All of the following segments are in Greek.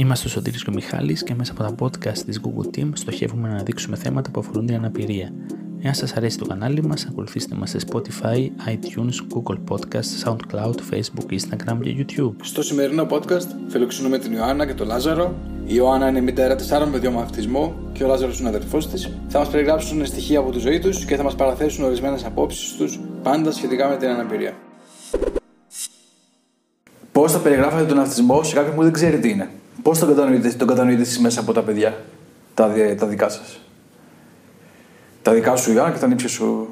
Είμαστε ο Σωτήρης και ο Μιχάλης και μέσα από τα podcast της Google Team στοχεύουμε να αναδείξουμε θέματα που αφορούν την αναπηρία. Εάν σας αρέσει το κανάλι μας, ακολουθήστε μας σε Spotify, iTunes, Google Podcast, SoundCloud, Facebook, Instagram και YouTube. Στο σημερινό podcast φιλοξενούμε την Ιωάννα και τον Λάζαρο. Η Ιωάννα είναι μητέρα τεσσάρων παιδιών με αυτισμό και ο Λάζαρος είναι αδερφός της. Θα μας περιγράψουν στοιχεία από τη ζωή τους και θα μας παραθέσουν ορισμένες απόψεις τους πάντα σχετικά με την αναπηρία. Πώς θα περιγράφετε τον αυτισμό σε κάποιον που δεν ξέρει τι είναι; Πώς τον κατανοείτε, τον κατανοείτε εσείς μέσα από τα παιδιά, τα, δι- τα δικά σας; Τα δικά σου Ιωάννα και τα νύψια σου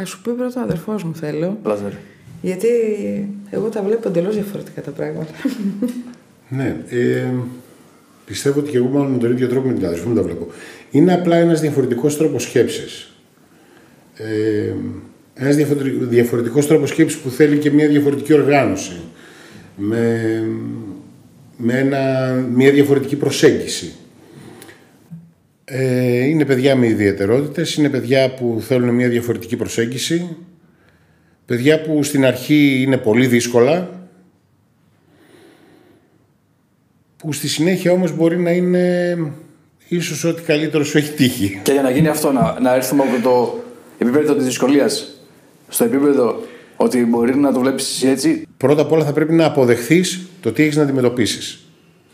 Α σου πει πρώτα ο αδερφός μου θέλω. Λάζαρο. Γιατί εγώ τα βλέπω εντελώς διαφορετικά τα πράγματα. Ναι, ε, πιστεύω ότι και εγώ μάλλον με τον ίδιο τρόπο με την αδερφή μου τα βλέπω. Είναι απλά ένας διαφορετικός τρόπος σκέψης. Ε, ένας διαφορετικ- διαφορετικός τρόπος σκέψης που θέλει και μια διαφορετική οργάνωση. Με, με ένα, μια διαφορετική προσέγγιση. Ε, είναι παιδιά με ιδιαιτερότητες, είναι παιδιά που θέλουν μια διαφορετική προσέγγιση. Παιδιά που στην αρχή είναι πολύ δύσκολα, που στη συνέχεια όμως μπορεί να είναι ίσως ό,τι καλύτερο σου έχει τύχει. Και για να γίνει αυτό, να, να έρθουμε από το επίπεδο της δυσκολίας στο επίπεδο ότι μπορεί να το βλέπεις εσύ έτσι. Πρώτα απ' όλα θα πρέπει να αποδεχθείς το τι έχεις να αντιμετωπίσεις.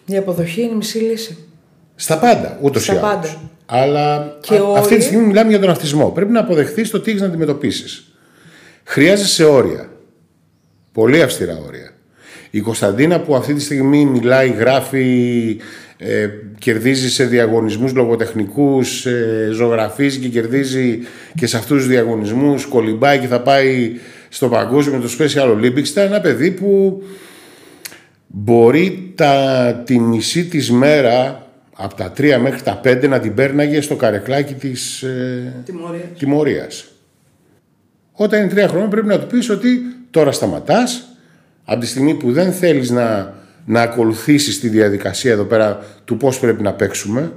Η αποδοχή είναι η μισή λύση. Στα πάντα, ούτως Στα ή άλλως. πάντα. Αλλά Και α- αυτή τη όλοι- στιγμή μιλάμε για τον αυτισμό. Πρέπει να αποδεχθείς το τι έχεις να αντιμετωπίσεις. Χρειάζεσαι όρια. Πολύ αυστηρά όρια. Η Κωνσταντίνα που αυτή τη στιγμή μιλάει, γράφει, ε, κερδίζει σε διαγωνισμούς λογοτεχνικούς, ε, ζωγραφίζει και κερδίζει και σε αυτούς τους διαγωνισμούς, κολυμπάει και θα πάει στο παγκόσμιο το Special Olympics. Ήταν ένα παιδί που μπορεί τα, τη μισή της μέρα από τα τρία μέχρι τα πέντε να την πέρναγε στο καρεκλάκι της ε, Τιμωρίας. τιμωρίας. Όταν είναι τρία χρόνια πρέπει να του πεις ότι τώρα σταματάς από τη στιγμή που δεν θέλεις να, να ακολουθήσεις τη διαδικασία εδώ πέρα του πώς πρέπει να παίξουμε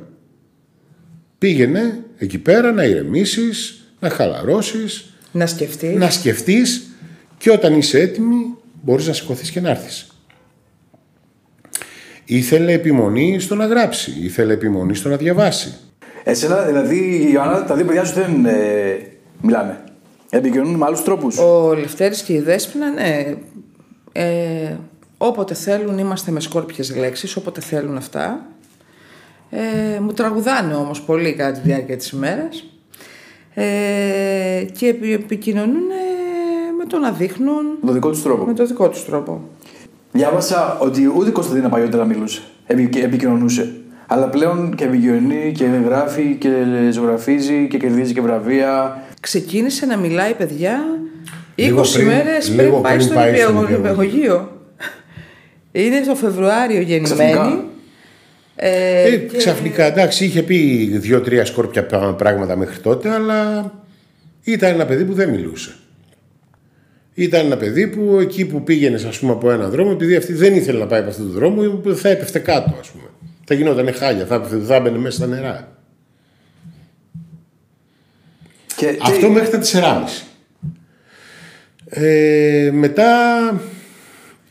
πήγαινε εκεί πέρα να ηρεμήσεις, να χαλαρώσεις, Να σκεφτείς. να σκεφτείς και όταν είσαι έτοιμη μπορείς να σηκωθείς και να έρθεις. Ήθελε επιμονή στο να γράψει, ήθελε επιμονή στο να διαβάσει. Εσένα, δηλαδή, η Ιωάννα, τα δύο παιδιά σου δεν ε, μιλάνε. Επικοινωνούν με άλλους τρόπους. Ο Λευτέρης και η Δέσποινα, ναι. Ε, όποτε θέλουν είμαστε με σκόρπιες λέξεις, όποτε θέλουν αυτά. Ε, μου τραγουδάνε όμως πολύ κατά τη διάρκεια της ημέρας. Ε, και επι- επικοινωνούν ε, με το να δείχνουν Με τον δικό τους τρόπο. με το δικό τους τρόπο. Διάβασα ότι ούτε η Κωνσταντίνα παλιότερα μιλούσε. Επι, επικοινωνούσε. Αλλά πλέον και επικοινωνεί και γράφει και ζωγραφίζει και κερδίζει και βραβεία. Ξεκίνησε να μιλάει παιδιά 20 Λίγο πριν- μέρες πριν, λίγο πάει πριν στο πάει στον νηπιαγωγείο. νηπιαγωγείο. Είναι το Φεβρουάριο γεννημένη. Ξαφνικά. Ε, Ε, και- Ξαφνικά, εντάξει, είχε πει δύο-τρία σκόρπια πρά- πράγματα μέχρι τότε, αλλά ήταν ένα παιδί που δεν μιλούσε. Ήταν ένα παιδί που εκεί που πήγαινες, ας πούμε, από έναν δρόμο, επειδή αυτή δεν ήθελε να πάει από αυτόν τον δρόμο, θα έπεφτε κάτω, ας πούμε. Θα γινόταν χάλια, θα, έπεφτε- θα έμπαινε μέσα στα νερά. Και τι- Αυτό μέχρι τα 4,5. Ε, μετά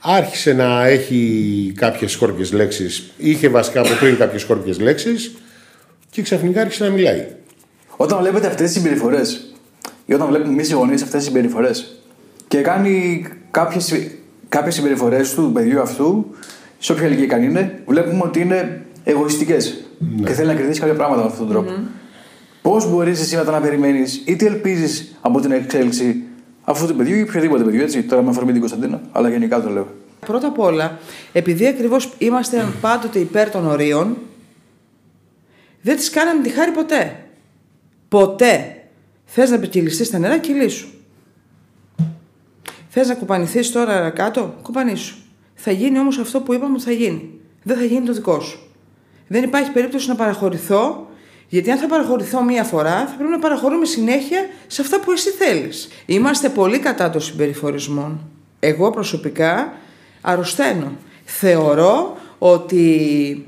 άρχισε να έχει κάποιες σκόρπιες λέξεις. Είχε βασικά από πριν κάποιες σκόρπιες λέξεις και ξαφνικά άρχισε να μιλάει. Όταν βλέπετε αυτές τις συμπεριφορές, ή όταν βλέπουμε εμείς οι γονείς αυτές τις συμπεριφορές, και κάνει κάποιες κάποιες συμπεριφορές του παιδιού αυτού, σε όποια ηλικία καν είναι, βλέπουμε ότι είναι εγωιστικές. Και θέλει να κερδίσει κάποια πράγματα με αυτόν τον τρόπο. Πώς μπορείς εσύ μετά να περιμένεις ή τι ελπίζεις από την εξέλιξη αυτού του παιδιού ή οποιοδήποτε παιδιού, έτσι. Τώρα με αφορμή την Κωνσταντίνα, αλλά γενικά το λέω. Πρώτα απ' όλα, επειδή ακριβώς είμαστε πάντοτε υπέρ των ορίων, δεν τις κάναμε τη χάρη ποτέ. Ποτέ. Θες να επικυλιστείς στα νερά, κυλήσου. Θες να κουπανηθείς τώρα κάτω, κουπανήσου. Θα γίνει όμως αυτό που είπαμε ότι θα γίνει. Δεν θα γίνει το δικό σου. Δεν υπάρχει περίπτωση να παραχωρηθώ, γιατί αν θα παραχωρηθώ μία φορά, θα πρέπει να παραχωρούμε συνέχεια σε αυτά που εσύ θέλεις. Είμαστε πολύ κατά των συμπεριφορισμών. Εγώ προσωπικά αρρωσταίνω. Θεωρώ ότι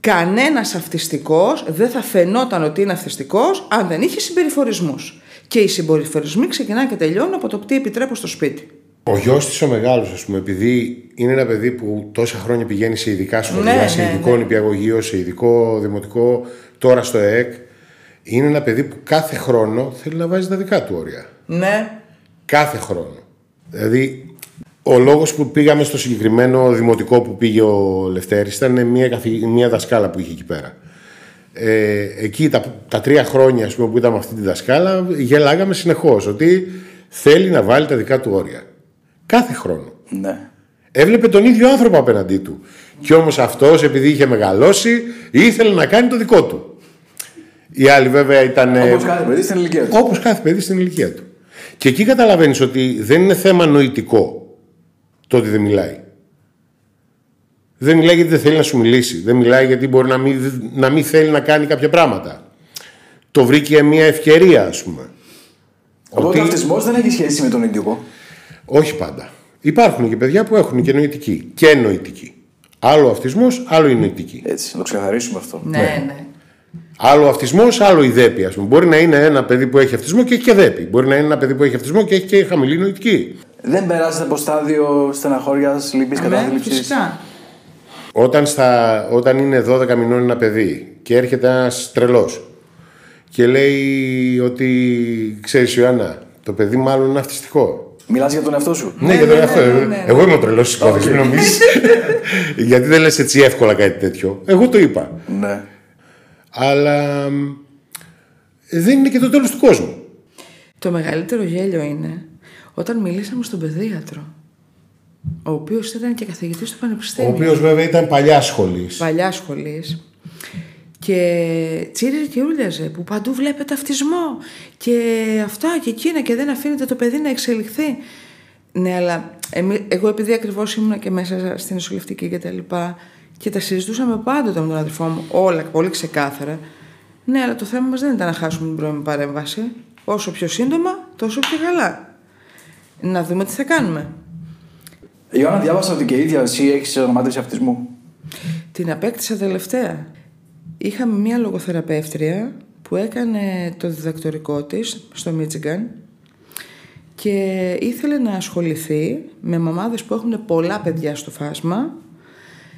κανένας αυτιστικός δεν θα φαινόταν ότι είναι αυτιστικός αν δεν είχε συμπεριφορισμούς. Και οι συμπεριφορισμοί ξεκινάνε και τελειώνουν από το τι επιτρέπω στο σπίτι. Ο γιος της ο μεγάλος, ας πούμε, επειδή είναι ένα παιδί που τόσα χρόνια πηγαίνει σε ειδικά σχολεία, Ναι, σε ναι, ειδικό ναι. νηπιαγωγείο, σε ειδικό δημοτικό, τώρα στο ΕΕΚ, είναι ένα παιδί που κάθε χρόνο θέλει να βάζει τα δικά του όρια. Ναι. Κάθε χρόνο. Δηλαδή, ο λόγος που πήγαμε στο συγκεκριμένο δημοτικό που πήγε ο Λευτέρης ήταν μια, καθη- μια δασκάλα που είχε εκεί πέρα. Ε, εκεί τα, τα τρία χρόνια ας πούμε, που ήταν με αυτή τη δασκάλα, γελάγαμε συνεχώς ότι θέλει να βάλει τα δικά του όρια. Κάθε χρόνο. Ναι. Έβλεπε τον ίδιο άνθρωπο απέναντί του. Και όμως αυτός επειδή είχε μεγαλώσει ήθελε να κάνει το δικό του. Οι άλλοι βέβαια ήταν... ε, Όπως κάθε παιδί στην ηλικία του. όπως κάθε παιδί στην ηλικία του. Και εκεί καταλαβαίνεις ότι δεν είναι θέμα νοητικό το ότι δεν μιλάει. Δεν μιλάει γιατί δεν θέλει να σου μιλήσει. Δεν μιλάει γιατί μπορεί να μην, να μην θέλει να κάνει κάποια πράγματα. Το βρήκε μια ευκαιρία ας πούμε. Οπότε ότι- ο αυτισμό δεν έχει σχέση με τον νοητικό. Όχι πάντα. Υπάρχουν και παιδιά που έχουν και νοητική. Και νοητική. Άλλο αυτισμός, άλλο η νοητική. Έτσι, να το ξεκαθαρίσουμε αυτό. Ναι, ναι. Άλλο αυτισμός, άλλο η δέπη. Ας πούμε. Μπορεί να είναι ένα παιδί που έχει αυτισμό και έχει και δέπη. Μπορεί να είναι ένα παιδί που έχει αυτισμό και έχει και χαμηλή νοητική. Δεν περάσατε από στάδιο στεναχώριας, λύπης, Ναι, κατάθλιψης. φυσικά. Όταν, στα, όταν είναι 12 μηνών ένα παιδί και έρχεται ένας τρελός και λέει ότι ξέρεις, Ιωάννα, το παιδί μάλλον είναι αυτιστικό. Μιλάς για τον εαυτό σου; Ναι, για τον ναι, εαυτό. ναι, ναι, ναι. Εγώ είμαι ο τρελός της υπόθεση, μην νομίζεις; Γιατί δεν λες έτσι εύκολα κάτι τέτοιο. Εγώ το είπα. Ναι. Αλλά μ, δεν είναι και το τέλος του κόσμου. Το μεγαλύτερο γέλιο είναι όταν μιλήσαμε στον παιδίατρο, ο οποίος ήταν και καθηγητής του Ο Πανεπιστήμιου. οποίος βέβαια ήταν παλιάς σχολής. παλιάς σχολής και τσίριζε και ούλιαζε που παντού βλέπετε αυτισμό και αυτά και εκείνα και δεν αφήνετε το παιδί να εξελιχθεί. Ναι, αλλά εμεί, εγώ επειδή ακριβώς ήμουν και μέσα στην νοσηλευτική και τα λοιπά και τα συζητούσαμε πάντοτε με τον αδερφό μου όλα πολύ ξεκάθαρα. Ναι, αλλά το θέμα μας δεν ήταν να χάσουμε την πρώιμη παρέμβαση. Όσο πιο σύντομα, τόσο πιο καλά. Να δούμε τι θα κάνουμε. Ιωάννα, διάβασα ότι και η ίδια εσύ έχεις ονοματίσει αυτισμού. Την απέκτησα τελευταία. Είχαμε μία λογοθεραπεύτρια που έκανε το διδακτορικό της στο Μίτσιγκαν και ήθελε να ασχοληθεί με μαμάδες που έχουν πολλά παιδιά στο φάσμα.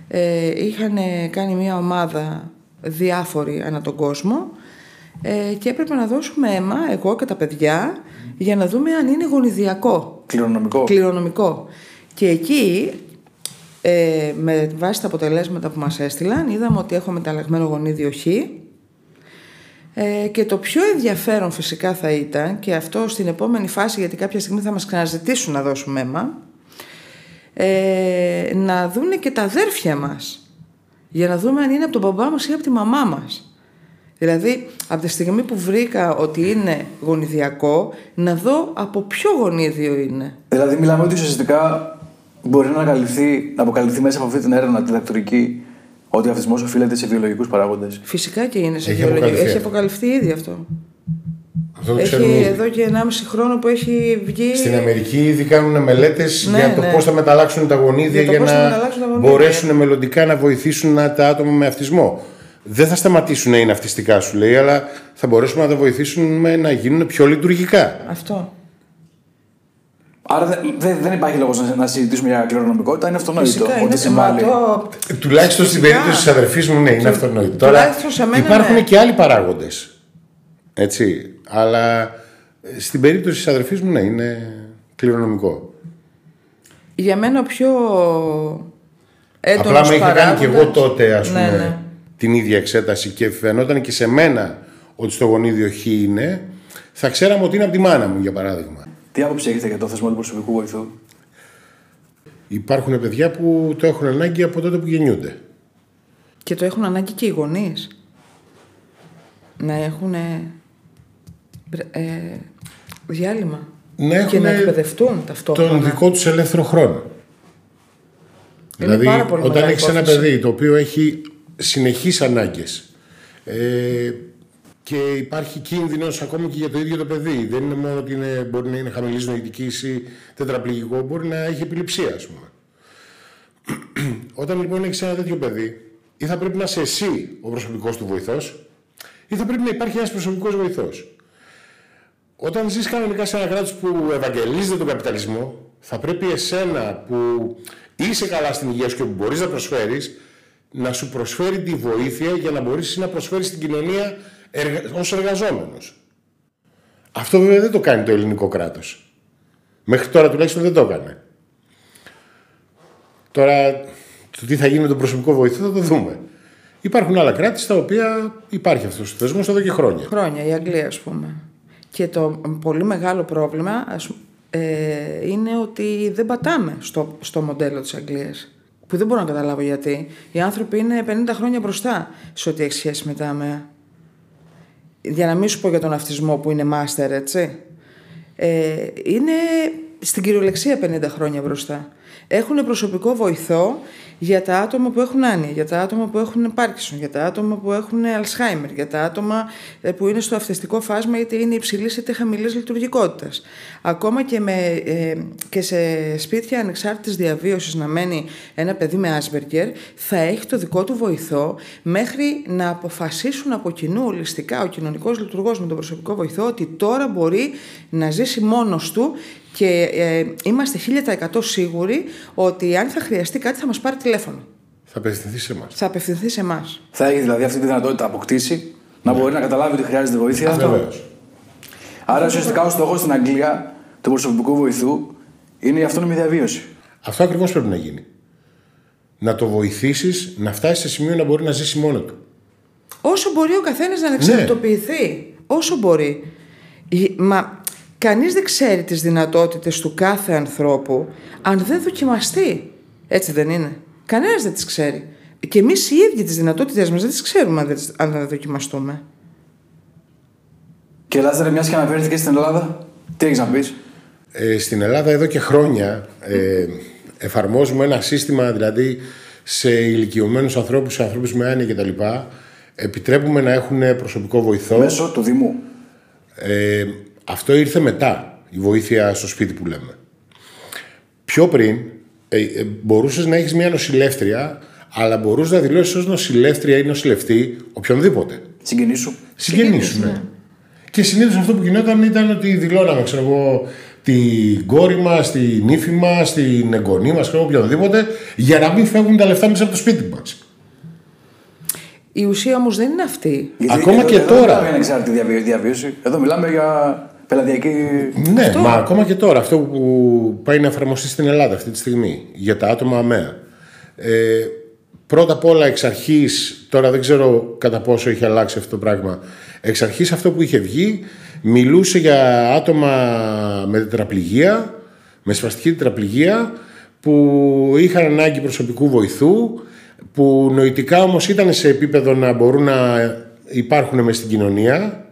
Ε, είχαν κάνει μία ομάδα διάφοροι ανά τον κόσμο ε, και έπρεπε να δώσουμε αίμα, εγώ και τα παιδιά, για να δούμε αν είναι γονιδιακό Κληρονομικό. κληρονομικό. Και εκεί, ε, με βάση τα αποτελέσματα που μας έστειλαν, είδαμε ότι έχω μεταλλαγμένο γονίδιο Χ. Ε, και το πιο ενδιαφέρον φυσικά θα ήταν, και αυτό στην επόμενη φάση, γιατί κάποια στιγμή θα μας ξαναζητήσουν να δώσουμε αίμα, ε, να δούνε και τα αδέρφια μας. Για να δούμε αν είναι από τον μπαμπά μας ή από τη μαμά μας. Δηλαδή, από τη στιγμή που βρήκα ότι είναι γονιδιακό, να δω από ποιο γονίδιο είναι. Δηλαδή, μιλάμε ότι ουσιαστικά μπορεί να, ανακαλυφθεί, να αποκαλυφθεί μέσα από αυτή την έρευνα διδακτορική ότι ο αυτισμό οφείλεται σε βιολογικούς παράγοντες. Φυσικά και είναι σε Έχει βιολογικό. αποκαλυφθεί Έχει αυτό. αποκαλυφθεί ήδη αυτό. Αυτό το Έχει ξέρουμε ήδη. εδώ και 1,5 χρόνο που έχει βγει. Στην Αμερική ήδη κάνουν μελέτες Ναι, για το ναι. πώς θα μεταλλάξουν τα γονίδια Για το για, πώς θα να μεταλλάξουν τα γονίδια. μπορέσουν μελλοντικά να βοηθήσουν να- τα άτομα με αυτισμό. Δεν θα σταματήσουν να είναι αυτιστικά, σου λέει, αλλά θα μπορέσουν να τα βοηθήσουν με να γίνουν πιο λειτουργικά. Αυτό. Άρα δεν, δεν, δεν υπάρχει λόγος να, να συζητήσουμε για κληρονομικότητα, είναι αυτονόητο Φυσικά ότι είναι συμβάλλει. το... Τουλάχιστον στην Φυσικά. περίπτωση της αδερφής μου, ναι, είναι αυτονόητο. Τώρα τουλάχιστον σε μένα, υπάρχουν ναι. και άλλοι παράγοντες. Έτσι. Αλλά ε, στην περίπτωση της αδερφής μου, ναι, είναι κληρονομικό. Για μένα ο πιο έντονος Απλά με είχα κάνει και εγώ παράγοντας- τότε, ας πούμε, Ναι, ναι. την ίδια εξέταση και φαινόταν και σε μένα ότι στο γονίδιο Χ είναι, θα ξέραμε ότι είναι από τη μάνα μου, για παράδειγμα. Τι άποψη έχετε για το θεσμό του προσωπικού βοηθού; Υπάρχουν παιδιά που το έχουν ανάγκη από τότε που γεννιούνται. Και το έχουν ανάγκη και οι γονείς. Να έχουν ε, διάλειμμα. Να και έχουν να εκπαιδευτούν ταυτόχρονα. τον δικό τους ελεύθερο χρόνο. δηλαδή, πάρα πολύ όταν μεγάλη έχεις ένα υπόθεση. παιδί το οποίο έχει συνεχείς ανάγκες ε, και υπάρχει κίνδυνος ακόμη και για το ίδιο το παιδί. Δεν είναι μόνο ότι είναι, μπορεί να είναι χαμηλής νοητικής ή τετραπληγικό, μπορεί να έχει επιληψία, ας πούμε. Όταν λοιπόν έχεις ένα τέτοιο παιδί, ή θα πρέπει να είσαι εσύ ο προσωπικός του βοηθός, ή θα πρέπει να υπάρχει ένας προσωπικός βοηθός. Όταν ζεις κανονικά σε ένα κράτος που ευαγγελίζεται τον καπιταλισμό, Θα πρέπει εσένα που είσαι καλά στην υγεία σου και που μπορείς να προσφέρεις, να σου προσφέρει τη βοήθεια για να μπορείς να προσφέρεις στην κοινωνία εργα... ως εργαζόμενος. Αυτό βέβαια δεν το κάνει το ελληνικό κράτος. Μέχρι τώρα τουλάχιστον δεν το έκανε. Τώρα το τι θα γίνει με τον προσωπικό βοηθό θα το δούμε. Υπάρχουν άλλα κράτη στα οποία υπάρχει αυτός ο θεσμός εδώ και χρόνια. Χρόνια, η Αγγλία ας πούμε. Και το πολύ μεγάλο πρόβλημα ας, ε, είναι ότι δεν πατάμε στο, στο μοντέλο της Αγγλίας. Που δεν μπορώ να καταλάβω γιατί. Οι άνθρωποι είναι 50 χρόνια μπροστά σε ό,τι έχει σχέση με τα ΑΜΕΑ. Για να μην σου πω για τον αυτισμό που είναι μάστερ, έτσι. Ε, είναι στην κυριολεξία 50 χρόνια μπροστά. Έχουν προσωπικό βοηθό για τα άτομα που έχουν άνοια, για τα άτομα που έχουν Πάρκισον, για τα άτομα που έχουν Αλσχάιμερ, για τα άτομα ε, που είναι στο αυθεστικό φάσμα είτε είναι υψηλής είτε χαμηλής λειτουργικότητας. Ακόμα και, με, ε, και σε σπίτια ανεξάρτητης διαβίωσης να μένει ένα παιδί με Άσπεργκερ, θα έχει το δικό του βοηθό μέχρι να αποφασίσουν από κοινού ολιστικά ο κοινωνικός λειτουργός με τον προσωπικό βοηθό ότι τώρα μπορεί να ζήσει μόνος του και ε, είμαστε 1000% σίγουροι ότι αν θα χρειαστεί κάτι θα μας πάρει τηλέφωνο. Θα απευθυνθεί σε εμάς. Θα απευθυνθεί σε εμάς. Θα έχει δηλαδή αυτή τη δυνατότητα αποκτήσει να μπορεί να καταλάβει ότι χρειάζεται βοήθεια. Βεβαίως. Άρα ουσιαστικά ο στόχος στην Αγγλία του προσωπικού βοηθού είναι η αυτόνομη διαβίωση. Αυτό ακριβώς πρέπει να γίνει. Να το βοηθήσεις να φτάσεις σε σημείο να μπορεί να ζήσει μόνος του. Όσο μπορεί ο καθένας να εξαρτητοποιηθεί. Όσο μπορεί. Η- Μα κανείς δεν ξέρει τις δυνατότητες του κάθε ανθρώπου αν δεν δοκιμαστεί. Έτσι δεν είναι. Κανένας δεν τις ξέρει. Και εμείς οι ίδιοι τις δυνατότητες μας δεν τις ξέρουμε αν δεν, τις- αν δεν δοκιμαστούμε. Και Λάζαρε, μιας και αναφέρθηκες στην Ελλάδα, τι έχεις να πεις; Ε, στην Ελλάδα εδώ και χρόνια ε, εφαρμόζουμε ένα σύστημα δηλαδή σε ηλικιωμένους ανθρώπους, σε ανθρώπους με άνοια κτλ. Επιτρέπουμε να έχουν προσωπικό βοηθό. Μέσω του Δήμου. Ε, αυτό ήρθε μετά, η βοήθεια στο σπίτι που λέμε. Πιο πριν, ε, ε, μπορούσες να έχεις μια νοσηλεύτρια, αλλά μπορούσες να δηλώσεις ως νοσηλεύτρια ή νοσηλευτή οποιονδήποτε. Συγγενής σου. Συγγενείς σου, ναι. Και συνήθως αυτό που γινόταν ήταν ότι δηλώναμε, ξέρω εγώ, την κόρη μας, την ύφη μας, την εγγονή μας, ξέρω εγώ, οποιονδήποτε, για να μην φεύγουν τα λεφτά μέσα από το σπίτι μας. Η ουσία όμως δεν είναι αυτή. Ακόμα εδώ, και εδώ τώρα. Δεν μιλάμε για ανεξάρτητη διαβίωση- διαβίωση. Εδώ μιλάμε για πελατειακή. Ναι, μα ακόμα και τώρα, αυτό που πάει να εφαρμοστεί στην Ελλάδα αυτή τη στιγμή για τα άτομα ΑΜΕΑ. Ε, πρώτα απ' όλα, εξ αρχής, τώρα δεν ξέρω κατά πόσο έχει αλλάξει αυτό το πράγμα. Εξ αρχής, αυτό που είχε βγει μιλούσε για άτομα με τετραπληγία, με σπαστική τετραπληγία, που είχαν ανάγκη προσωπικού βοηθού, που νοητικά όμως ήταν σε επίπεδο να μπορούν να υπάρχουν μες στην κοινωνία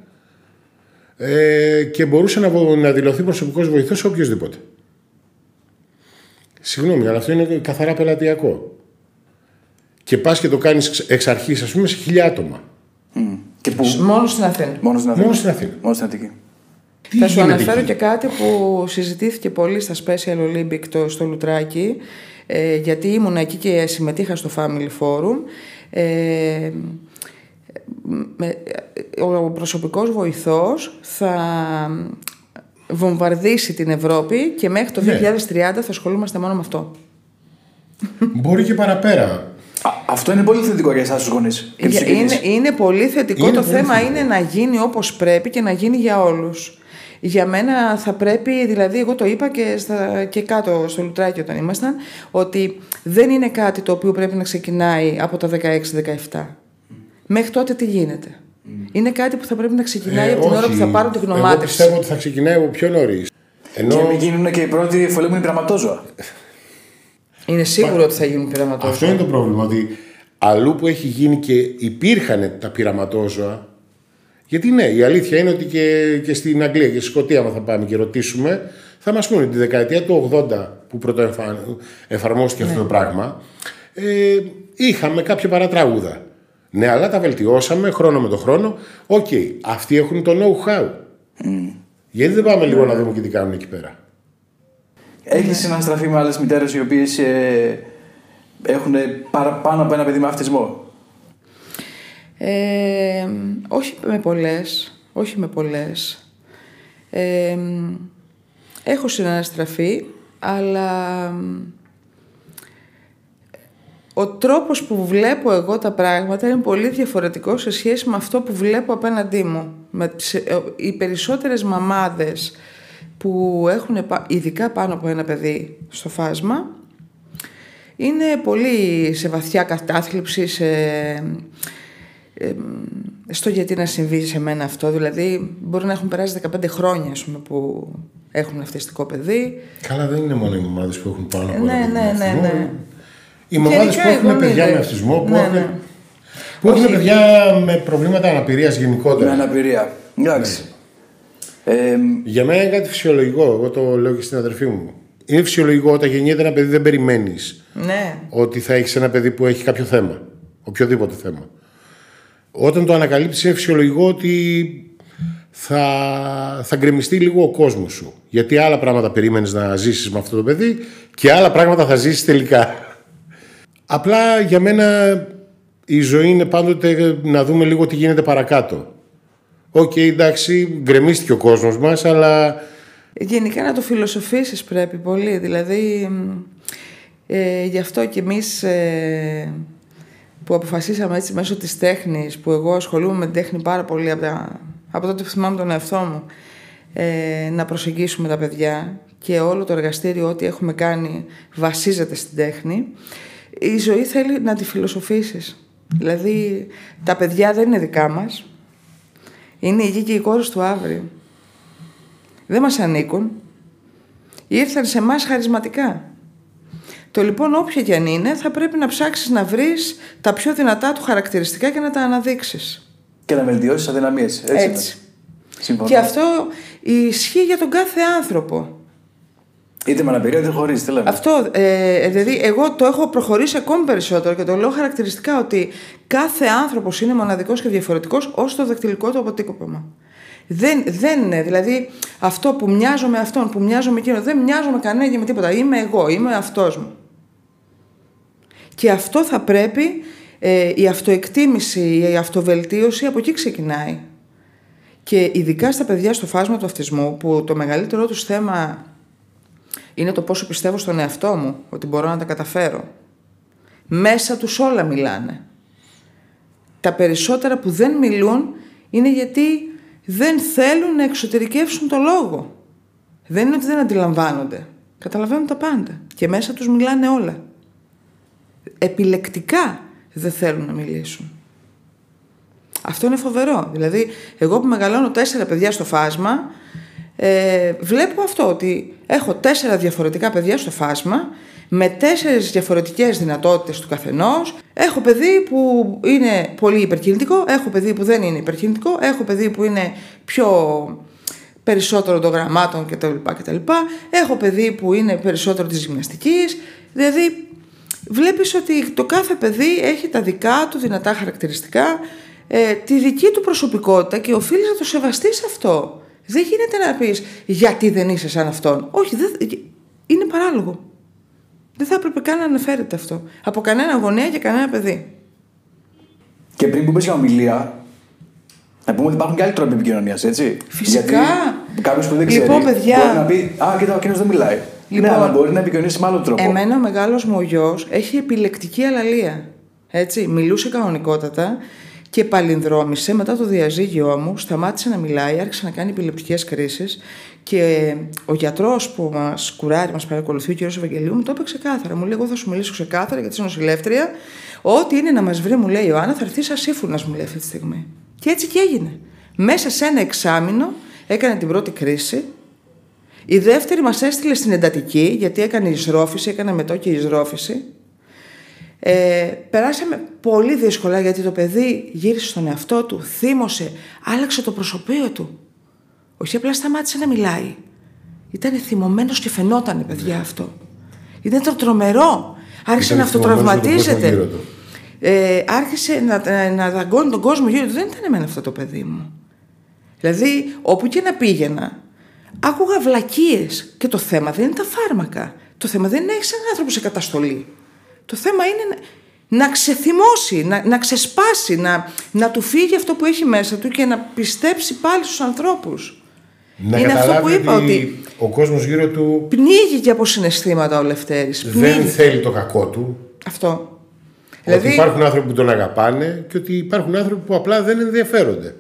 ε, και μπορούσε να, βο- να δηλωθεί προσωπικός βοηθός σε οποιοδήποτε. Συγγνώμη, αλλά αυτό είναι καθαρά πελατειακό. Και πας και το κάνεις εξ- εξ αρχής, ας πούμε, σε χιλιά άτομα. Και πού. Μόνος στην Αθήνα. Μόνος στην Αθήνα. Μόνος στην Αθήνα. Μόνος στην Αττική. Τι Θα σου γίνεται αναφέρω εκεί; και κάτι που συζητήθηκε πολύ στα Special Olympic το, στο Λουτράκι, ε, γιατί ήμουν εκεί και συμμετείχα στο Family Forum. Ε, με, ο προσωπικός βοηθός θα βομβαρδίσει την Ευρώπη και μέχρι το Ναι. 2030 θα ασχολούμαστε μόνο με αυτό. Μπορεί και παραπέρα. Α, αυτό είναι πολύ θετικό για εσάς τους γονείς. Για- Είναι, είναι πολύ θετικό. Είναι το πολύ θέμα θετικό. είναι να γίνει όπως πρέπει και να γίνει για όλους. Για μένα θα πρέπει, δηλαδή εγώ το είπα και, στα, και κάτω στο Λουτράκι όταν ήμασταν, ότι δεν είναι κάτι το οποίο πρέπει να ξεκινάει από τα 16-17. Μέχρι τότε τι γίνεται. Είναι κάτι που θα πρέπει να ξεκινάει Ε, από την ώρα όχι. που θα πάρουν την Εγώ γνωμάτευση. πιστεύω ότι θα ξεκινάει από πιο νωρίς. Και Ενώ μην γίνουν και οι πρώτοι φωλέμουν πειραματόζωα. Είναι σίγουρο ότι θα γίνουν πειραματόζωα. αυτό είναι το πρόβλημα. Ότι αλλού που έχει γίνει και υπήρχαν τα πειραματόζωα. Γιατί ναι, η αλήθεια είναι ότι και, και στην Αγγλία και στη Σκωτία, άμα θα πάμε και ρωτήσουμε, θα μας πούνε τη δεκαετία του 80 που πρώτα εμφα- εφαρμόστηκε αυτό το πράγμα, ε, είχαμε κάποια παρατράγουδα. Ναι, αλλά τα βελτιώσαμε χρόνο με το χρόνο. Οκ, αυτοί έχουν το know-how. Γιατί δεν πάμε λίγο να δούμε και τι κάνουν εκεί πέρα; Έχει συναστραφεί με άλλες μητέρες οι οποίες ε, έχουν παραπάνω από ένα παιδί με αυτισμό. Ε, όχι με πολλές, όχι με πολλές. Ε, έχω συναναστραφεί αλλά ο τρόπος που βλέπω εγώ τα πράγματα είναι πολύ διαφορετικό σε σχέση με αυτό που βλέπω απέναντί μου. Με τις, ε, οι περισσότερες μαμάδες που έχουν ειδικά πάνω από ένα παιδί στο φάσμα είναι πολύ σε βαθιά κατάθλιψη, σε, ε, στο γιατί να συμβεί σε μένα αυτό. Δηλαδή μπορεί να έχουν περάσει 15 χρόνια πούμε, που έχουν αυτιστικό παιδί. Καλά δεν είναι μόνο οι μαμάδες που έχουν πάνω από ναι, ένα παιδί ναι, ναι, ναι. Οι μαμάδες που έχουν παιδιά με αυτισμό, που, Ναι, έχουν, ναι. που έχουν παιδιά με προβλήματα αναπηρίας Με γενικότερα. αναπηρία. Εντάξει. Ε, Για μένα είναι κάτι φυσιολογικό. Εγώ το λέω και στην αδερφή μου. Είναι φυσιολογικό όταν γεννιέται ένα παιδί δεν περιμένεις Ναι. ότι θα έχεις ένα παιδί που έχει κάποιο θέμα. Οποιοδήποτε θέμα. Όταν το ανακαλύψεις, είναι φυσιολογικό ότι θα, θα γκρεμιστεί λίγο ο κόσμος σου. Γιατί άλλα πράγματα περίμενες να ζήσεις με αυτό το παιδί και άλλα πράγματα θα ζήσεις τελικά. Απλά για μένα η ζωή είναι πάντοτε να δούμε λίγο τι γίνεται παρακάτω. Οκ, εντάξει, γκρεμίστηκε ο κόσμος μας, αλλά Γενικά να το φιλοσοφήσεις πρέπει πολύ. Δηλαδή, μ, ε, γι' αυτό και εμείς ε, που αποφασίσαμε έτσι μέσω της τέχνης, που εγώ ασχολούμαι με την τέχνη πάρα πολύ από, τα, από τότε που θυμάμαι τον εαυτό μου, ε, να προσεγγίσουμε τα παιδιά και όλο το εργαστήριο, ό,τι έχουμε κάνει, βασίζεται στην τέχνη. Η ζωή θέλει να τη φιλοσοφήσεις. Δηλαδή, τα παιδιά δεν είναι δικά μας. Είναι η γη και οι κόρες του αύριο δεν μας ανήκουν. Ήρθαν σε εμάς χαρισματικά. Το λοιπόν όποια και αν είναι θα πρέπει να ψάξεις να βρεις τα πιο δυνατά του χαρακτηριστικά και να τα αναδείξεις. και να βελτιώσεις τις αδυναμίες. Έτσι. Έτσι. είναι. Συμφωνώ. Και αυτό ισχύει για τον κάθε άνθρωπο. Είτε με αναπηρία είτε χωρίς. Τι λέμε. Αυτό, ε, δηλαδή εγώ το έχω προχωρήσει ακόμη περισσότερο και το λέω χαρακτηριστικά ότι κάθε άνθρωπος είναι μοναδικός και διαφορετικός ως το δακτυλικό του αποτύπωμα. Δεν, δεν είναι, δηλαδή αυτό που μοιάζω με αυτόν, που μοιάζω με εκείνον, δεν μοιάζω με κανένα και με τίποτα. Είμαι εγώ, είμαι αυτός μου. Και αυτό θα πρέπει, ε, η αυτοεκτίμηση, η αυτοβελτίωση από εκεί ξεκινάει. Και ειδικά στα παιδιά στο φάσμα του αυτισμού, που το μεγαλύτερό τους θέμα είναι το πόσο πιστεύω στον εαυτό μου, ότι μπορώ να τα καταφέρω. Μέσα τους όλα μιλάνε. Τα περισσότερα που δεν μιλούν είναι γιατί δεν θέλουν να εξωτερικεύσουν το λόγο. Δεν είναι ότι δεν αντιλαμβάνονται. Καταλαβαίνουν τα πάντα. Και μέσα τους μιλάνε όλα. Επιλεκτικά δεν θέλουν να μιλήσουν. Αυτό είναι φοβερό. Δηλαδή, εγώ που μεγαλώνω τέσσερα παιδιά στο φάσμα, ε, βλέπω αυτό ότι έχω τέσσερα διαφορετικά παιδιά στο φάσμα με τέσσερις διαφορετικές δυνατότητες του καθενός. Έχω παιδί που είναι πολύ υπερκινητικό, έχω παιδί που δεν είναι υπερκινητικό, έχω παιδί που είναι πιο περισσότερο των γραμμάτων κτλ. κτλ. Έχω παιδί που είναι περισσότερο της γυμναστικής. Δηλαδή βλέπεις ότι το κάθε παιδί έχει τα δικά του δυνατά χαρακτηριστικά, ε, τη δική του προσωπικότητα και οφείλει να το σεβαστείς αυτό. Δεν γίνεται να πεις γιατί δεν είσαι σαν αυτόν. Όχι, δεν, είναι παράλογο. Δεν θα έπρεπε καν να αναφέρεται αυτό. Από κανένα γονέα και κανένα παιδί. Και πριν που πες για ομιλία, να πούμε ότι υπάρχουν και άλλοι τρόποι επικοινωνίας, έτσι. Φυσικά. κάποιος που δεν ξέρει. Λοιπόν, παιδιά. Μπορεί να πει Α, κοίτα, ο εκείνος δεν μιλάει. Λοιπόν, ναι, αλλά μπορεί να επικοινωνήσει με άλλο τρόπο. Εμένα ο μεγάλος μου ο γιος έχει επιλεκτική αλαλία. Έτσι, μιλούσε κανονικότατα και παλινδρόμησε μετά το διαζύγιό μου, σταμάτησε να μιλάει, άρχισε να κάνει επιλεπτικές κρίσεις και ο γιατρός που μας κουράρει, μας παρακολουθεί, ο κ. Ευαγγελίου, μου το είπε ξεκάθαρα. Μου λέει: Εγώ θα σου μιλήσω ξεκάθαρα γιατί είσαι νοσηλεύτρια. Ό,τι είναι να μας βρει, μου λέει η Ιωάννα, θα έρθει σαν σύμφωνας, μου λέει αυτή τη στιγμή. Και έτσι και έγινε. Μέσα σε ένα εξάμεινο έκανε την πρώτη κρίση. Η δεύτερη μας έστειλε στην εντατική, γιατί έκανε εισρόφηση, έκανε μετό και εισρόφηση. Ε, περάσαμε πολύ δύσκολα γιατί το παιδί γύρισε στον εαυτό του, θύμωσε, άλλαξε το προσωπείο του. Όχι απλά σταμάτησε να μιλάει. Ήταν θυμωμένος και φαινόταν, παιδιά, αυτό. Ήταν το τρομερό. Άρχισε Ήταν να θυμωμένος με τον κόσμο αυτοτραυματίζεται. γύρω του. Ε, άρχισε να, να, να δαγκώνει τον κόσμο γύρω του. Δεν ήταν εμένα αυτό το παιδί μου. Δηλαδή, όπου και να πήγαινα, άκουγα βλακίες. Και το θέμα δεν είναι τα φάρμακα. Το θέμα δεν είναι να έχει έναν άνθρωπο σε καταστολή. Το θέμα είναι να, να ξεθυμώσει, να, να ξεσπάσει, να, να του φύγει αυτό που έχει μέσα του και να πιστέψει πάλι στους ανθρώπους. Να είναι αυτό καταλάβει που είπα ότι, ότι ο κόσμος γύρω του πνίγει και από συναισθήματα ο Λευτέρης. δεν Πνίγει. θέλει το κακό του. Αυτό. Ότι υπάρχουν άνθρωποι που τον αγαπάνε και ότι υπάρχουν άνθρωποι που απλά δεν ενδιαφέρονται.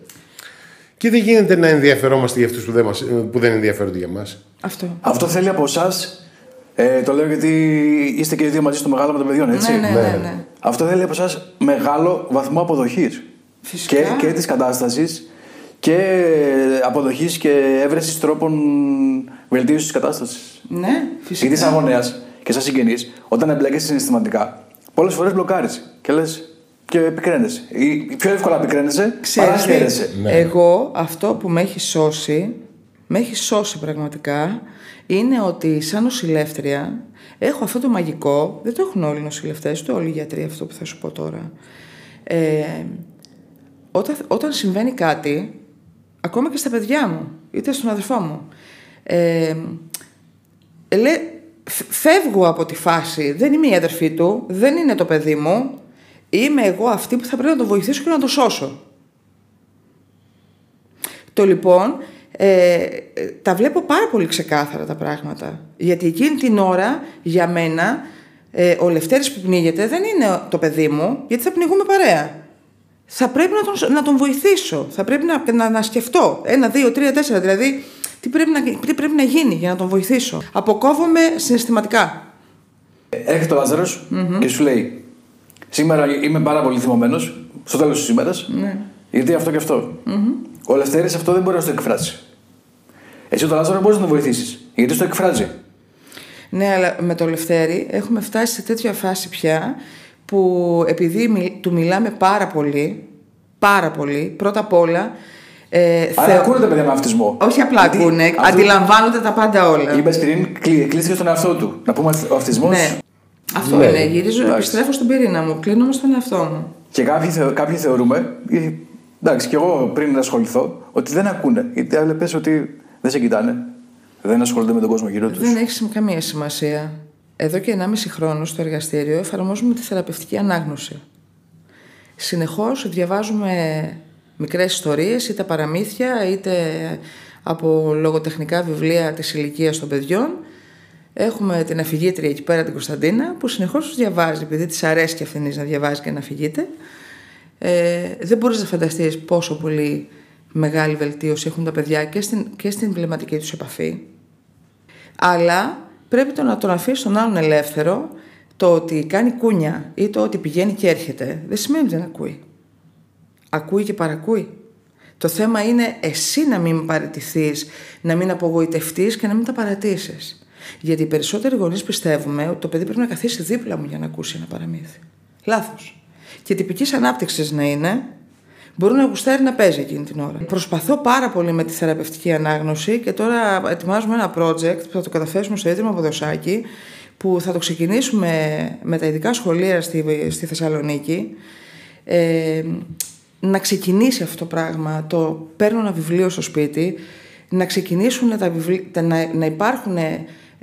Και δεν γίνεται να ενδιαφερόμαστε για αυτούς που δεν, μας, που δεν ενδιαφέρονται για μας. Αυτό. Αυτό θέλει από εσάς. Ε, το λέω γιατί είστε και οι δύο μαζί στο μεγάλο με των παιδιών, έτσι; Ναι, ναι, ναι, ναι. Αυτό θέλει από εσάς μεγάλο βαθμό αποδοχής. Φυσικά. Και, και της κατάστασης και αποδοχής και έβρεσης τρόπων βελτίωσης της κατάστασης. Ναι, φυσικά. Γιατί σαν γονέα και σαν συγγενής, όταν εμπλέκεσαι συναισθηματικά, πολλές φορές μπλοκάρεις και λες και επικραίνεσαι. Ή πιο εύκολα επικραίνεσαι παρά Ξέρεις τι, χαίρεσαι. Ναι. εγώ αυτό που με έχει σώσει, με έχει σώσει πραγματικά, είναι ότι σαν νοσηλεύτρια έχω αυτό το μαγικό, δεν το έχουν όλοι οι νοσηλευτές, ούτε όλοι οι γιατροί αυτό που θα σου πω τώρα. Ε, όταν, όταν συμβαίνει κάτι, ακόμα και στα παιδιά μου, είτε στον αδερφό μου, ε, λέ, φ- φεύγω από τη φάση, δεν είμαι η αδερφή του, δεν είναι το παιδί μου, είμαι εγώ αυτή που θα πρέπει να το βοηθήσω και να το σώσω. Το λοιπόν, ε, ε, τα βλέπω πάρα πολύ ξεκάθαρα τα πράγματα. Γιατί εκείνη την ώρα, για μένα, ε, ο Λευτέρης που πνίγεται δεν είναι το παιδί μου, γιατί θα πνιγούμε παρέα. Θα πρέπει να τον, να τον βοηθήσω. Θα πρέπει να, να, να σκεφτώ. Ένα, δύο, τρία, τέσσερα. Δηλαδή, τι πρέπει, να, τι πρέπει να γίνει για να τον βοηθήσω. Αποκόβομαι συναισθηματικά. Έρχεται ο λαζαρο και σου λέει: Σήμερα είμαι πάρα πολύ θυμωμένος, στο τέλος της ημέρας. Ναι. Γιατί αυτό και αυτό. Ο Λευτέρη αυτό δεν μπορεί να το εκφράσει. Εσύ τον Λάζαρο μπορείς να τον βοηθήσεις. Γιατί στο εκφράζει. Ναι, αλλά με το Λευτέρη έχουμε φτάσει σε τέτοια φάση πια που επειδή μι- του μιλάμε πάρα πολύ, πάρα πολύ, πρώτα απ' όλα. Ε, Άρα θεω- ακούνε τα παιδιά με αυτισμό. Όχι απλά Γιατί ακούνε, αυτό- αντιλαμβάνονται τα πάντα όλα. Είπες πριν, κλεί- κλείστηκε στον εαυτό του. Να πούμε ο αυτισμός; Ναι. Αυτό Ναι. είναι. Γυρίζω, Εντάξει. επιστρέφω στον πυρήνα μου. Κλείνομαι στον εαυτό μου. Και κάποιοι, θεω- κάποιοι θεωρούμε, ε, εντάξει, και εγώ πριν να ασχοληθώ, ότι δεν ακούνε. Γιατί άλλοι πες ότι δεν σε κοιτάνε. Δεν ασχολούνται με τον κόσμο γύρω τους. Δεν έχεις καμία σημασία. Εδώ και 1,5 χρόνο στο εργαστήριο εφαρμόζουμε τη θεραπευτική ανάγνωση. Συνεχώς διαβάζουμε μικρές ιστορίες, είτε παραμύθια, είτε από λογοτεχνικά βιβλία της ηλικίας των παιδιών. Έχουμε την αφηγήτρια εκεί πέρα την Κωνσταντίνα που συνεχώς τους διαβάζει επειδή της αρέσει και αυτήν να διαβάζει και να αφηγείται. Ε, δεν μπορείς να φανταστείς πόσο πολύ μεγάλη βελτίωση έχουν τα παιδιά και στην, και στην βλεμματική τους επαφή. Αλλά πρέπει το να τον αφήσεις τον άλλον ελεύθερο το ότι κάνει κούνια ή το ότι πηγαίνει και έρχεται δεν σημαίνει ότι δεν ακούει. Ακούει και παρακούει. Το θέμα είναι εσύ να μην παραιτηθείς, να μην απογοητευτείς και να μην τα παρατήσεις. Γιατί οι περισσότεροι γονείς πιστεύουμε ότι το παιδί πρέπει να καθίσει δίπλα μου για να ακούσει ένα παραμύθι. Λάθος. Και τυπικής ανάπτυξης να είναι, μπορεί να γουστάρει να παίζει εκείνη την ώρα. Προσπαθώ πάρα πολύ με τη θεραπευτική ανάγνωση και τώρα ετοιμάζουμε ένα project που θα το καταθέσουμε στο Ίδρυμα Ποδοσάκη που θα το ξεκινήσουμε με τα ειδικά σχολεία στη, στη Θεσσαλονίκη. Ε, να ξεκινήσει αυτό το πράγμα, το παίρνω ένα βιβλίο στο σπίτι, να ξεκινήσουν τα βιβλία, να, να υπάρχουν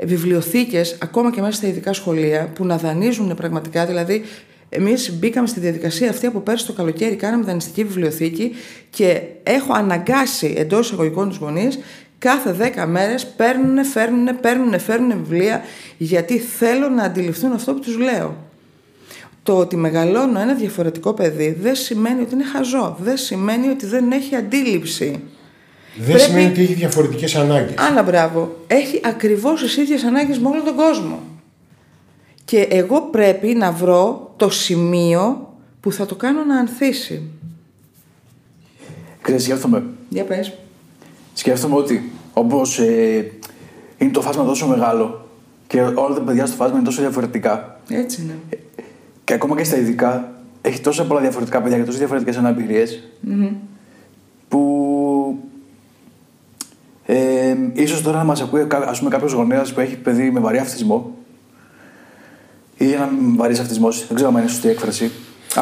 βιβλιοθήκες ακόμα και μέσα στα ειδικά σχολεία που να δανείζουν πραγματικά, δηλαδή εμείς μπήκαμε στη διαδικασία αυτή από πέρσι το καλοκαίρι, κάναμε δανειστική βιβλιοθήκη και έχω αναγκάσει εντός εισαγωγικών τους γονείς κάθε 10 μέρες παίρνουν, φέρνουν, παίρνουν, φέρνουν βιβλία γιατί θέλω να αντιληφθούν αυτό που τους λέω. Το ότι μεγαλώνω ένα διαφορετικό παιδί δεν σημαίνει ότι είναι χαζό. Δεν σημαίνει ότι δεν έχει αντίληψη. Δεν Πρέπει- σημαίνει ότι έχει διαφορετικές ανάγκες. Άλλα μπράβο. Έχει ακριβώς τις ίδιες ανάγκες με όλο τον κόσμο. Και εγώ πρέπει να βρω το σημείο που θα το κάνω να ανθίσει. Ξέρεις, σκέφτομαι. Για πες. Σκέφτομαι ότι όπως ε, είναι το φάσμα τόσο μεγάλο και όλα τα παιδιά στο φάσμα είναι τόσο διαφορετικά. Έτσι είναι. Και ακόμα και στα ειδικά έχει τόσα πολλά διαφορετικά παιδιά και τόσες διαφορετικές αναπηρίες, που ε, ίσως τώρα να μας ακούει κα- ας πούμε κάποιος γονέας που έχει παιδί με βαρύ αυτισμό ή ένα βαρύς αυτισμός, δεν ξέρω αν είναι σωστή η έκφραση.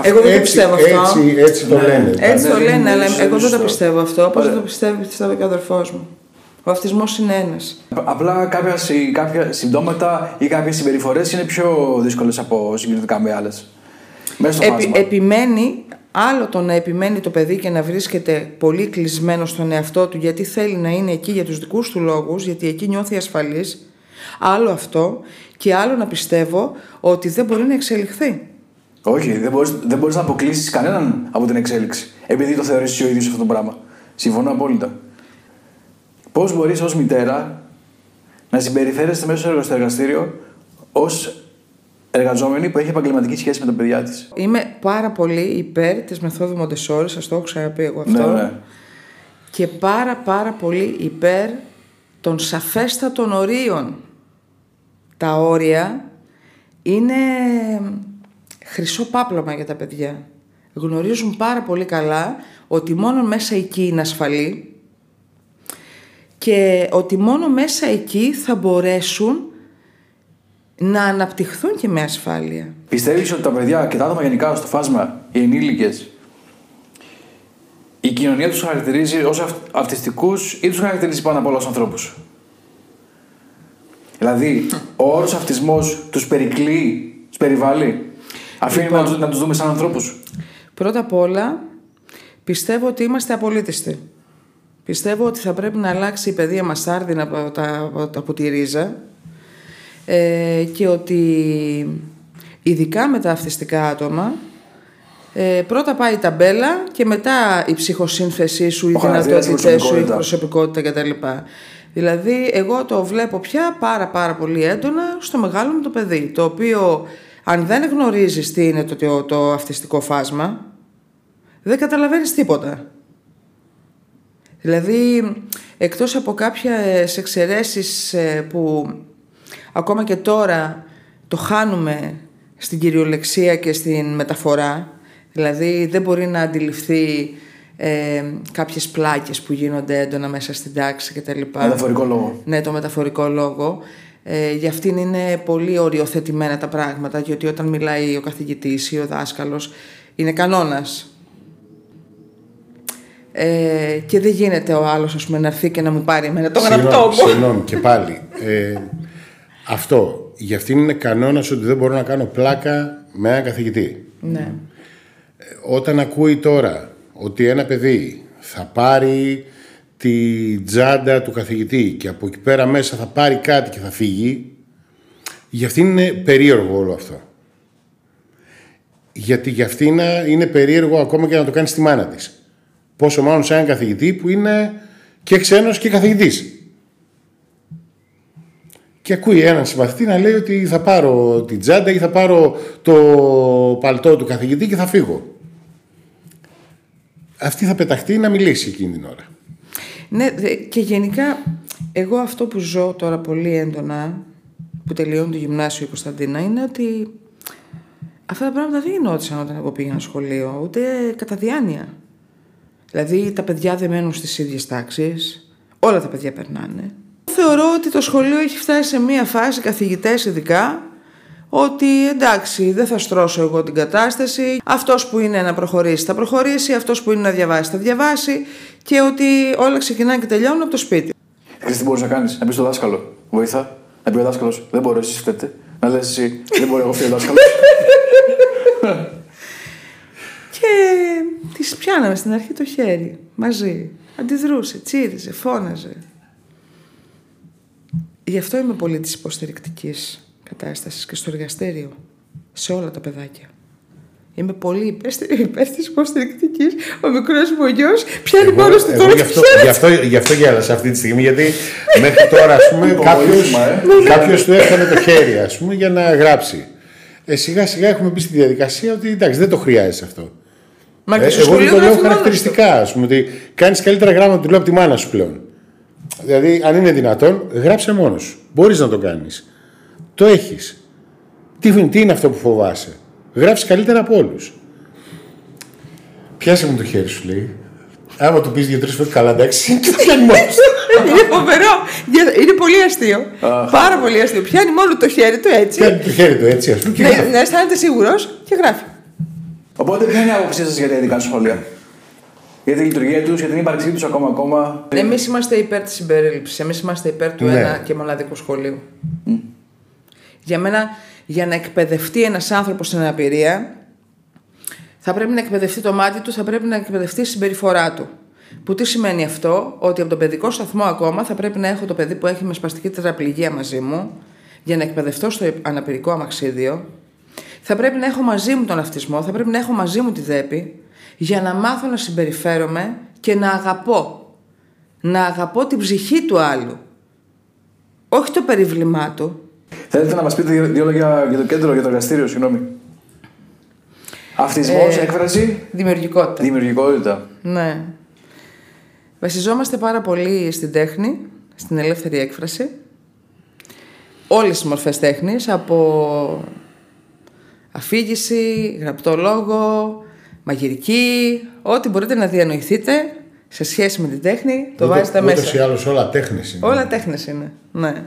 Εγώ δεν το Έτσι, πιστεύω αυτό. έτσι, έτσι το Ναι. λένε. Έτσι Ναι, το ναι, λένε, ναι, αλλά σωστό, εγώ δεν το σωστό. πιστεύω αυτό. Όπως Ωραία. δεν το πιστεύει, πιστεύω και ο αδερφός μου. Ο αυτισμός είναι ένας. Απλά κάποια, συ- κάποια συμπτώματα ή κάποιες συμπεριφορές είναι πιο δύσκολες από συγκριτικά με άλλες. Μέσα στο Επι, φάσμα. επιμένει Άλλο το να επιμένει το παιδί και να βρίσκεται πολύ κλεισμένο στον εαυτό του γιατί θέλει να είναι εκεί για τους δικούς του λόγους, γιατί εκεί νιώθει ασφαλής. Άλλο αυτό και άλλο να πιστεύω ότι δεν μπορεί να εξελιχθεί. Όχι, δεν μπορεί δεν μπορείς να αποκλείσεις κανέναν από την εξέλιξη. Επειδή το θεωρείς ο ίδιος αυτό το πράγμα. Συμφωνώ απόλυτα. Πώς μπορείς ως μητέρα να συμπεριφέρεστε μέσα στο εργαστήριο ως εργαζόμενη που έχει επαγγελματική σχέση με τα παιδιά της; Είμαι πάρα πολύ υπέρ της μεθόδου Μοντεσόρη, σας το έχω ξαναπεί εγώ αυτό. Ναι, ναι. Και πάρα πάρα πολύ υπέρ των σαφέστατων ορίων. Τα όρια είναι χρυσό πάπλωμα για τα παιδιά. Γνωρίζουν πάρα πολύ καλά ότι μόνο μέσα εκεί είναι ασφαλή και ότι μόνο μέσα εκεί θα μπορέσουν να αναπτυχθούν και με ασφάλεια. Πιστεύεις ότι τα παιδιά και τα άτομα γενικά στο φάσμα, οι ενήλικες, η κοινωνία τους χαρακτηρίζει ως αυτιστικούς ή τους χαρακτηρίζει πάνω απ' όλα ως ανθρώπους; Δηλαδή, ο όρος αυτισμός τους περικλεί, τους περιβάλλει; Αφήνει Λοιπόν. να, τους, να τους δούμε σαν ανθρώπους; Πρώτα απ' όλα, πιστεύω ότι είμαστε απολύτιστοι. Πιστεύω ότι θα πρέπει να αλλάξει η παιδεία μας άρδινα από, τα, από, τα- από τη ρίζα ε, και ότι ειδικά με τα αυτιστικά άτομα ε, πρώτα πάει η ταμπέλα και μετά η ψυχοσύνθεσή σου, οι Ο χαρακτήρας, η δυνατότητές σου, η προσωπικότητα. προσωπικότητα κτλ. Δηλαδή, εγώ το βλέπω πια πάρα πάρα πολύ έντονα στο μεγάλο μου το παιδί, το οποίο αν δεν γνωρίζεις τι είναι το, το, το αυτιστικό φάσμα, δεν καταλαβαίνεις τίποτα. Δηλαδή, εκτός από κάποιες εξαιρέσεις ε, που ακόμα και τώρα το χάνουμε στην κυριολεξία και στην μεταφορά, δηλαδή δεν μπορεί να αντιληφθεί ε, κάποιες πλάκες που γίνονται έντονα μέσα στην τάξη κτλ. Μεταφορικό λόγο. Ναι, το μεταφορικό λόγο. Ε, για αυτήν είναι πολύ οριοθετημένα τα πράγματα, γιατί όταν μιλάει ο καθηγητής ή ο δάσκαλος, είναι κανόνας. Ε, και δεν γίνεται ο άλλος ας πούμε, να έρθει και να μου πάρει εμένα το γραπτό Συγγνώμη, μου. Συγγνώμη και πάλι. Ε, αυτό. Για αυτήν είναι κανόνας ότι δεν μπορώ να κάνω πλάκα με έναν καθηγητή. Ναι. Όταν ακούει τώρα ότι ένα παιδί θα πάρει τη τζάντα του καθηγητή και από εκεί πέρα μέσα θα πάρει κάτι και θα φύγει, για αυτήν είναι περίεργο όλο αυτό. Γιατί για αυτήν είναι περίεργο ακόμα και να το κάνει στη μάνα της. Πόσο μάλλον σε έναν καθηγητή που είναι και ξένος και καθηγητής. Και ακούει έναν συμμαθητή να λέει ότι θα πάρω την τσάντα ή θα πάρω το παλτό του καθηγητή και θα φύγω. Αυτή θα πεταχτεί να μιλήσει εκείνη την ώρα. Ναι, δε- και γενικά εγώ αυτό που ζω τώρα πολύ έντονα, που τελειώνει το γυμνάσιο η Κωνσταντίνα, είναι ότι αυτά τα πράγματα δεν γινόντουσαν όταν εγώ πήγαινα σχολείο, ούτε κατά διάνοια. Δηλαδή τα παιδιά δεν μένουν στις ίδιες τάξεις, όλα τα παιδιά περνάνε. Θεωρώ ότι το σχολείο έχει φτάσει σε μία φάση, καθηγητές ειδικά, ότι εντάξει δεν θα στρώσω εγώ την κατάσταση, αυτός που είναι να προχωρήσει θα προχωρήσει, αυτός που είναι να διαβάσει θα διαβάσει και ότι όλα ξεκινάνε και τελειώνουν από το σπίτι. Ξέρεις τι μπορείς να κάνεις, να πει στο δάσκαλο, βοήθα. Να πει ο δάσκαλος, δεν μπορώ, εσεί φταίτε. Να λες εσύ, δεν μπορώ, εγώ φταίω δάσκαλος. Και τη πιάναμε στην αρχή το χέρι μαζί. Αντιδρούσε, τσίριζε, φώναζε. Γι' αυτό είμαι πολύ της υποστηρικτικής κατάστασης και στο εργαστήριο. Σε όλα τα παιδάκια. Είμαι πολύ υπέρ, υπέρ τη υποστηρικτικής. Ο μικρός μου ο γιος πιάνει μόνο του εγώ τώρα γι' το αυτό, χέρι. γι, αυτό, γι' αυτό γέλασα αυτή τη στιγμή, γιατί μέχρι τώρα, ας πούμε, κάποιος, Υποβοήθημα, ε. κάποιος του έφτανε το χέρι, ας πούμε, για να γράψει. Ε, σιγά σιγά έχουμε μπει στη διαδικασία ότι εντάξει, δεν το χρειάζεσαι αυτό. Μα και Ε, στο εγώ σχολείο δεν το λέω γράφει μόνος του. χαρακτηριστικά, ας πούμε, ότι κάνεις καλύτερα γράμματα του λέω από τη μάνα σου πλέον. Δηλαδή, αν είναι δυνατόν, γράψε μόνος σου. Μπορείς να το κάνεις. Το έχεις. Τι, τι είναι αυτό που φοβάσαι; Γράψεις καλύτερα από όλους. Πιάσε μου το χέρι σου, λέει. Άμα του πεις δύο-τρεις φορές καλά, εντάξει, και το πιάνει μόνος του. Είναι φοβερό. Για- Είναι πολύ αστείο. Πάρα πολύ αστείο. Πιάνει μόνο το χέρι του έτσι. Πιάνει το χέρι του έτσι, ας πούμε. και να, γράφει. να αισθάνεται σίγουρος και γράφει. Οπότε, ποια είναι η άποψή σας για τα ειδικά σχόλια; Για τη λειτουργία τους, για την ύπαρξή τους ακόμα ακόμα; Εμείς είμαστε υπέρ της συμπερίληψης. Εμείς είμαστε υπέρ του Ναι. ένα και μοναδικού σχολείου. Για μένα, για να εκπαιδευτεί ένας άνθρωπος στην αναπηρία, Θα πρέπει να εκπαιδευτεί το μάτι του, θα πρέπει να εκπαιδευτεί η συμπεριφορά του. Που τι σημαίνει αυτό, ότι από τον παιδικό σταθμό ακόμα θα πρέπει να έχω το παιδί που έχει με σπαστική τετραπληγία μαζί μου, για να εκπαιδευτώ στο αναπηρικό αμαξίδιο. Θα πρέπει να έχω μαζί μου τον αυτισμό, θα πρέπει να έχω μαζί μου τη δέπη, για να μάθω να συμπεριφέρομαι και να αγαπώ. Να αγαπώ την ψυχή του άλλου. Όχι το περιβλημά του. Θέλετε να μας πείτε δύο, δύο λόγια για το κέντρο, για το εργαστήριο, συγγνώμη. Αυτισμός, Ε, έκφραση, Δημιουργικότητα. δημιουργικότητα. Ναι. Βασιζόμαστε πάρα πολύ στην τέχνη, στην ελεύθερη έκφραση. Όλες τις μορφές τέχνης, από αφήγηση, γραπτό λόγο, μαγειρική, ό,τι μπορείτε να διανοηθείτε σε σχέση με την τέχνη, το βάζετε Ούτως μέσα. ή άλλως όλα τέχνες είναι. Όλα τέχνες είναι, ναι.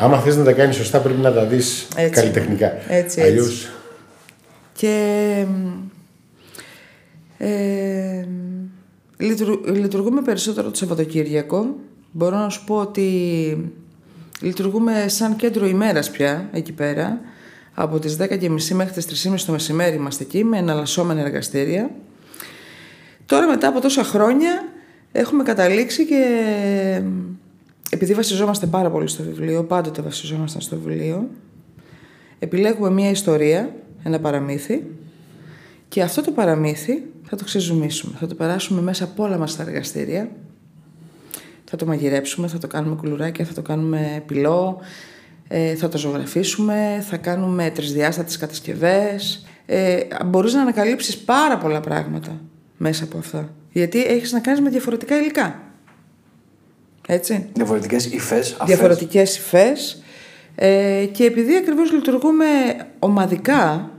Άμα θες να τα κάνεις σωστά πρέπει να τα δεις Έτσι. καλλιτεχνικά. Έτσι, Αλλιώς Και ε, λειτουργ- λειτουργούμε περισσότερο το Σαββατοκύριακο. Μπορώ να σου πω ότι λειτουργούμε σαν κέντρο ημέρας πια εκεί πέρα. Από τις 10.30 μέχρι τις 3.30 το μεσημέρι είμαστε εκεί με εναλλασσόμενα εργαστήρια. Τώρα μετά από τόσα χρόνια έχουμε καταλήξει και επειδή βασιζόμαστε πάρα πολύ στο βιβλίο, πάντοτε βασιζόμασταν στο βιβλίο, επιλέγουμε μία ιστορία, ένα παραμύθι και αυτό το παραμύθι θα το ξεζουμίσουμε. Θα το περάσουμε μέσα από όλα μας τα εργαστήρια. Θα το μαγειρέψουμε, θα το κάνουμε κουλουράκια, θα το κάνουμε πυλό, ε, θα το ζωγραφίσουμε, θα κάνουμε τρισδιάστατες κατασκευές. Ε, μπορείς να ανακαλύψεις πάρα πολλά πράγματα μέσα από αυτά. Γιατί έχεις να κάνεις με διαφορετικά υλικά. Έτσι Διαφορετικές υφές. διαφορετικές υφές ε, και επειδή ακριβώς λειτουργούμε ομαδικά,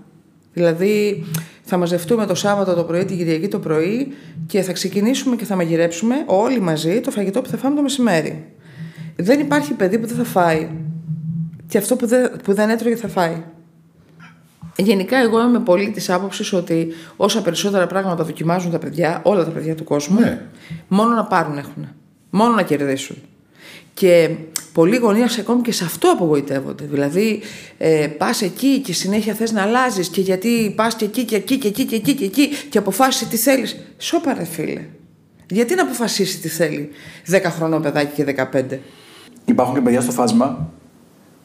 δηλαδή θα μαζευτούμε το Σάββατο το πρωί, την Κυριακή το πρωί και θα ξεκινήσουμε και θα μαγειρέψουμε όλοι μαζί το φαγητό που θα φάμε το μεσημέρι. Δεν υπάρχει παιδί που δεν θα φάει και αυτό που δεν, που δεν έτρωγε θα φάει. Γενικά, εγώ είμαι πολύ της άποψης ότι όσα περισσότερα πράγματα δοκιμάζουν τα παιδιά, όλα τα παιδιά του κόσμου, Ναι. μόνο να πάρουν έχουν. Μόνο να κερδίσουν. Και πολλοί γονείς ακόμη και σε αυτό απογοητεύονται. Δηλαδή, ε, πας εκεί και συνέχεια θες να αλλάζεις και γιατί πας και εκεί και εκεί και εκεί και εκεί και εκεί και αποφάσισε τι θέλεις. Σώπα, ρε φίλε. Γιατί να αποφασίσει τι θέλει 10 χρονών παιδάκι και 15. Υπάρχουν και παιδιά στο φάσμα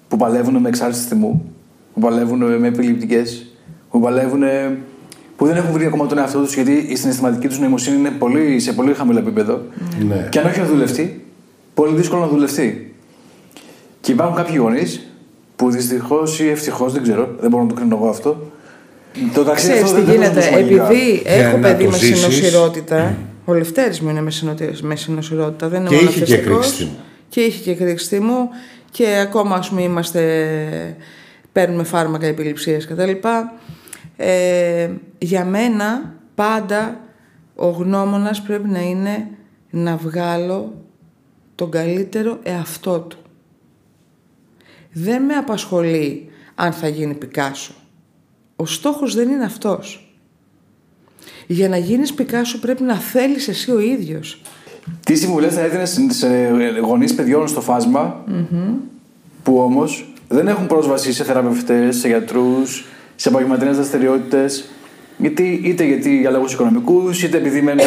που παλεύουν με εξάρτηση θυμού, που παλεύουν με επιληπτικές, που παλεύουν. Που δεν έχουν βρει ακόμα τον εαυτό τους γιατί η συναισθηματική τους νοημοσύνη είναι πολύ, σε πολύ χαμηλό επίπεδο. Ναι. Και αν όχι να δουλευτεί, πολύ δύσκολο να δουλευτεί. Και υπάρχουν κάποιοι γονείς που δυστυχώς ή ευτυχώς, δεν ξέρω, δεν μπορώ να το κρίνω εγώ αυτό. Το ταξίδι Ξέρεις αυτό τι δεν- δεν γίνεται, το ζούμε μαγικά. επειδή Για έχω να παιδί το με ζήσεις. συνοσυρότητα, ο Λευτέρης μου είναι με, συνο- με συνοσυρότητα, δεν είναι Και μόνο είχε και αυτιστικός. εκρήξτη μου. Και είχε και εκρήξτη μου και ακόμα ας πούμε είμαστε, παίρνουμε φάρμακα επιληψίας κτλ. Ε, για μένα πάντα ο γνώμονας πρέπει να είναι να βγάλω τον καλύτερο εαυτό του. Δεν με απασχολεί αν θα γίνει Πικάσο. Ο στόχος δεν είναι αυτός. Για να γίνεις Πικάσο πρέπει να θέλεις εσύ ο ίδιος. Τι συμβουλές θα έδινες σε γονείς παιδιών στο φασμα που όμως δεν έχουν πρόσβαση σε θεραπευτές, σε γιατρούς, σε επαγγελματικέ δραστηριότητες. Γιατί, είτε γιατί για λόγους οικονομικούς, είτε επειδή μένουν,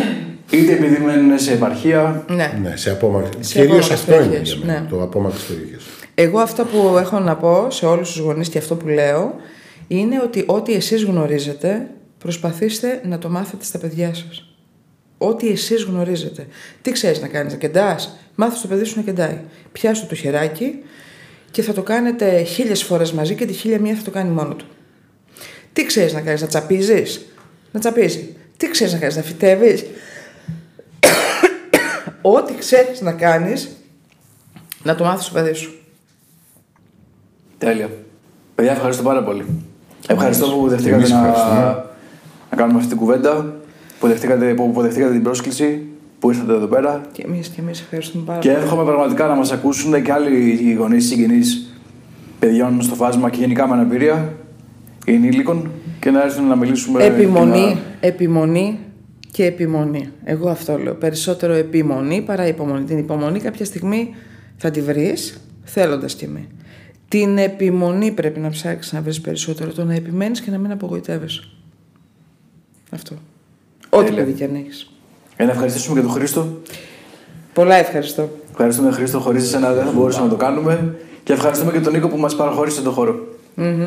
είτε επειδή μένουν σε επαρχία. Ναι. Ναι, σε απόμακρυνση. Σε Κυρίως απόμακρες αυτό είναι περιοχές, για μένα, ναι. το απόμακρυνση περιοχές. Εγώ αυτό που έχω να πω σε όλους τους γονείς και αυτό που λέω είναι ότι ό,τι εσείς γνωρίζετε προσπαθήστε να το μάθετε στα παιδιά σας. Ό,τι εσείς γνωρίζετε. Τι ξέρεις να κάνεις, να κεντάς; Μάθε το παιδί σου να κεντάει. Πιάσου το χεράκι και θα το κάνετε χίλιες φορές μαζί και τη χίλια μία θα το κάνει μόνο του. Τι ξέρεις να κάνεις, να τσαπίζεις; Να τσαπίζεις. Τι ξέρεις να κάνεις, να φυτεύεις. Ό,τι ξέρεις να κάνεις, να το μάθεις στο παιδί σου. Τέλεια. Παιδιά, ευχαριστώ πάρα πολύ. Ευχαριστώ που δεχτήκατε Εμείς να, ευχαριστούμε. να κάνουμε αυτή την κουβέντα, που δεχτήκατε, που αποδεχτήκατε την πρόσκληση, που ήρθατε εδώ πέρα. Και εμείς και εμείς ευχαριστούμε πάρα Και πολύ. εύχομαι πραγματικά να μας ακούσουν και άλλοι γονείς, συγγενείς παιδιών στο φάσμα και γενικά με αναπηρία ενήλικων και να έρθουν να μιλήσουμε. Επιμονή, και να- επιμονή και επιμονή. Εγώ αυτό λέω. Περισσότερο επιμονή παρά υπομονή. Την υπομονή κάποια στιγμή θα τη βρεις, θέλοντας κι εμείς. Την επιμονή πρέπει να ψάξεις να βρεις περισσότερο. Το να επιμένεις και να μην απογοητεύεσαι. Αυτό. Ό,τι Τέλεια. παιδί και αν έχεις. Ε, να ευχαριστήσουμε και τον Χρήστο. Πολλά ευχαριστώ. Ευχαριστούμε τον Χρήστο, χωρίς εσένα δεν θα μπορούσαμε να το κάνουμε. Και ευχαριστούμε και τον Νίκο που μας παραχώρησε τον χώρο. Μμμ.